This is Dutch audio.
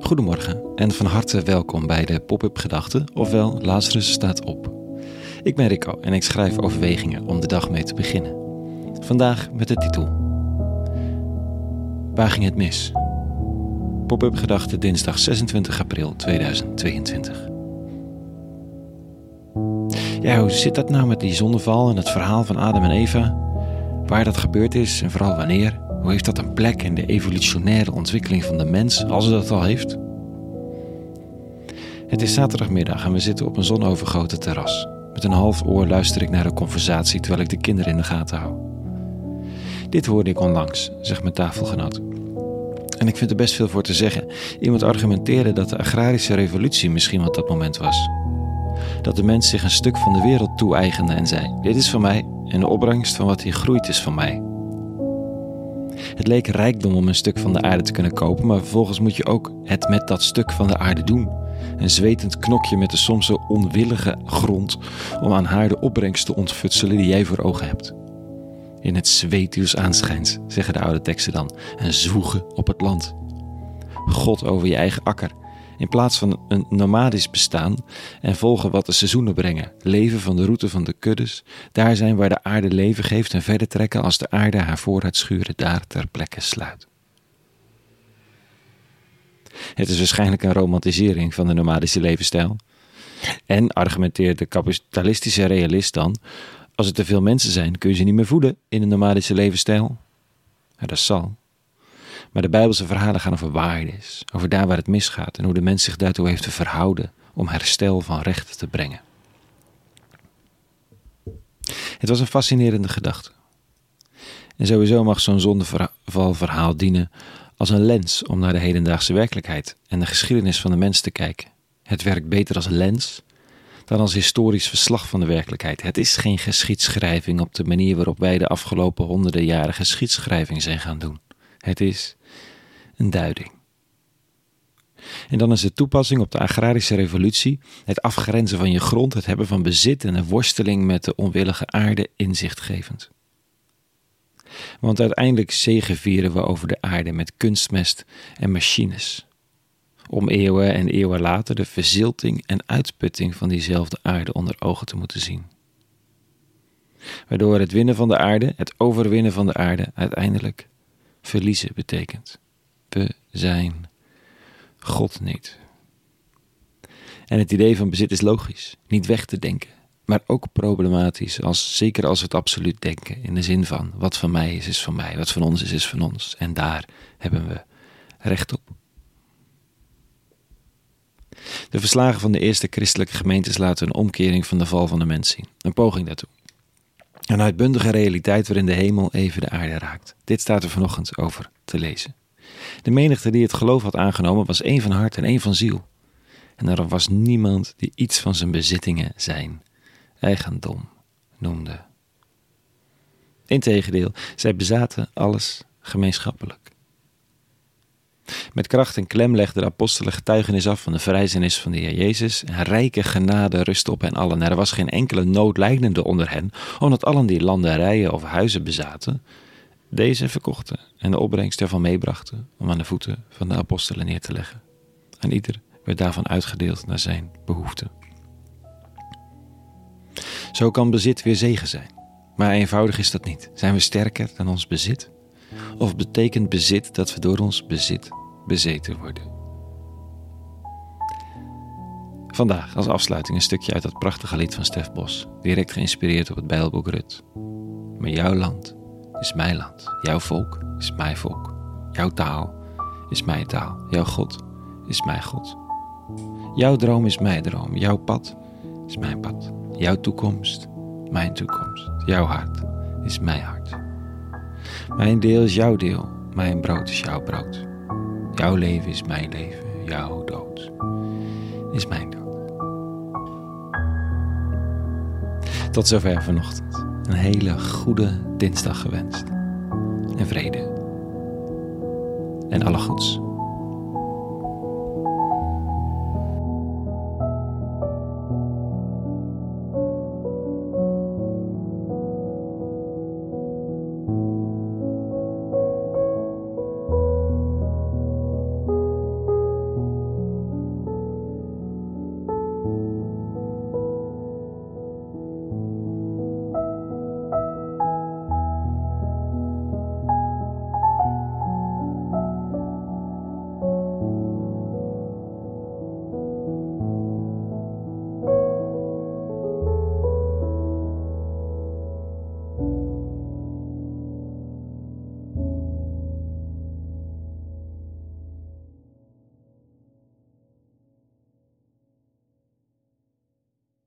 Goedemorgen en van harte welkom bij de Pop-up Gedachten, ofwel Lazarus staat op. Ik ben Rico en ik schrijf overwegingen om de dag mee te beginnen. Vandaag met de titel Waar ging het mis? Pop-up Gedachten dinsdag 26 april 2022. Ja, hoe zit dat nou met die zonneval en het verhaal van Adam en Eva? Waar dat gebeurd is en vooral wanneer? Hoe heeft dat een plek in de evolutionaire ontwikkeling van de mens, als het dat al heeft? Het is zaterdagmiddag en we zitten op een zonovergoten terras. Met een half oor luister ik naar een conversatie terwijl ik de kinderen in de gaten hou. Dit hoorde ik onlangs, zegt mijn tafelgenoot. En ik vind er best veel voor te zeggen. Iemand argumenteerde dat de agrarische revolutie misschien wat dat moment was. Dat de mens zich een stuk van de wereld toe-eigende en zei: Dit is van mij en de opbrengst van wat hier groeit is van mij. Het leek rijkdom om een stuk van de aarde te kunnen kopen, maar vervolgens moet je ook het met dat stuk van de aarde doen. Een zwetend knokje met de soms zo onwillige grond om aan haar de opbrengst te ontfutselen die jij voor ogen hebt. In het zweet aanschijnt, zeggen de oude teksten dan, en zwoegen op het land. God over je eigen akker in plaats van een nomadisch bestaan en volgen wat de seizoenen brengen, leven van de route van de kuddes, daar zijn waar de aarde leven geeft en verder trekken als de aarde haar voorraadschuren daar ter plekke sluit. Het is waarschijnlijk een romantisering van de nomadische levensstijl. En argumenteert de kapitalistische realist dan: als er te veel mensen zijn, kun je ze niet meer voeden in een nomadische levensstijl. Ja, dat zal. Maar de Bijbelse verhalen gaan over waardes, over daar waar het misgaat en hoe de mens zich daartoe heeft te verhouden om herstel van recht te brengen. Het was een fascinerende gedachte. En sowieso mag zo'n zondevalverhaal dienen als een lens om naar de hedendaagse werkelijkheid en de geschiedenis van de mens te kijken. Het werkt beter als lens dan als historisch verslag van de werkelijkheid. Het is geen geschiedschrijving op de manier waarop wij de afgelopen honderden jaren geschiedschrijving zijn gaan doen. Het is een duiding. En dan is de toepassing op de agrarische revolutie, het afgrenzen van je grond, het hebben van bezit en een worsteling met de onwillige aarde inzichtgevend. Want uiteindelijk zegevieren we over de aarde met kunstmest en machines. Om eeuwen en eeuwen later de verzilting en uitputting van diezelfde aarde onder ogen te moeten zien. Waardoor het winnen van de aarde, het overwinnen van de aarde, uiteindelijk verliezen betekent. We zijn God niet. En het idee van bezit is logisch, niet weg te denken, maar ook problematisch, als, zeker als we het absoluut denken, in de zin van wat van mij is, is van mij, wat van ons is, is van ons. En daar hebben we recht op. De verslagen van de eerste christelijke gemeentes laten een omkering van de val van de mens zien, een poging daartoe. Een uitbundige realiteit waarin de hemel even de aarde raakt. Dit staat er vanochtend over te lezen. De menigte die het geloof had aangenomen was één van hart en één van ziel. En er was niemand die iets van zijn bezittingen zijn eigendom noemde. Integendeel, zij bezaten alles gemeenschappelijk. Met kracht en klem legden de apostelen getuigenis af van de verrijzenis van de Heer Jezus en rijke genade rustte op hen allen. Er was geen enkele noodlijdende onder hen, omdat allen die landerijen of huizen bezaten, deze verkochten en de opbrengst ervan meebrachten om aan de voeten van de apostelen neer te leggen. En ieder werd daarvan uitgedeeld naar zijn behoefte. Zo kan bezit weer zegen zijn. Maar eenvoudig is dat niet. Zijn we sterker dan ons bezit? Of betekent bezit dat we door ons bezit bezeten worden? Vandaag als afsluiting een stukje uit dat prachtige lied van Stef Bos, direct geïnspireerd op het Bijbelboek Rut. Maar jouw land is mijn land, jouw volk is mijn volk, jouw taal is mijn taal, jouw God is mijn God. Jouw droom is mijn droom, jouw pad is mijn pad, jouw toekomst, mijn toekomst, jouw hart is mijn hart. Mijn deel is jouw deel, mijn brood is jouw brood. Jouw leven is mijn leven, jouw dood is mijn dood. Tot zover vanochtend. Een hele goede dinsdag gewenst. En vrede. En alle goeds.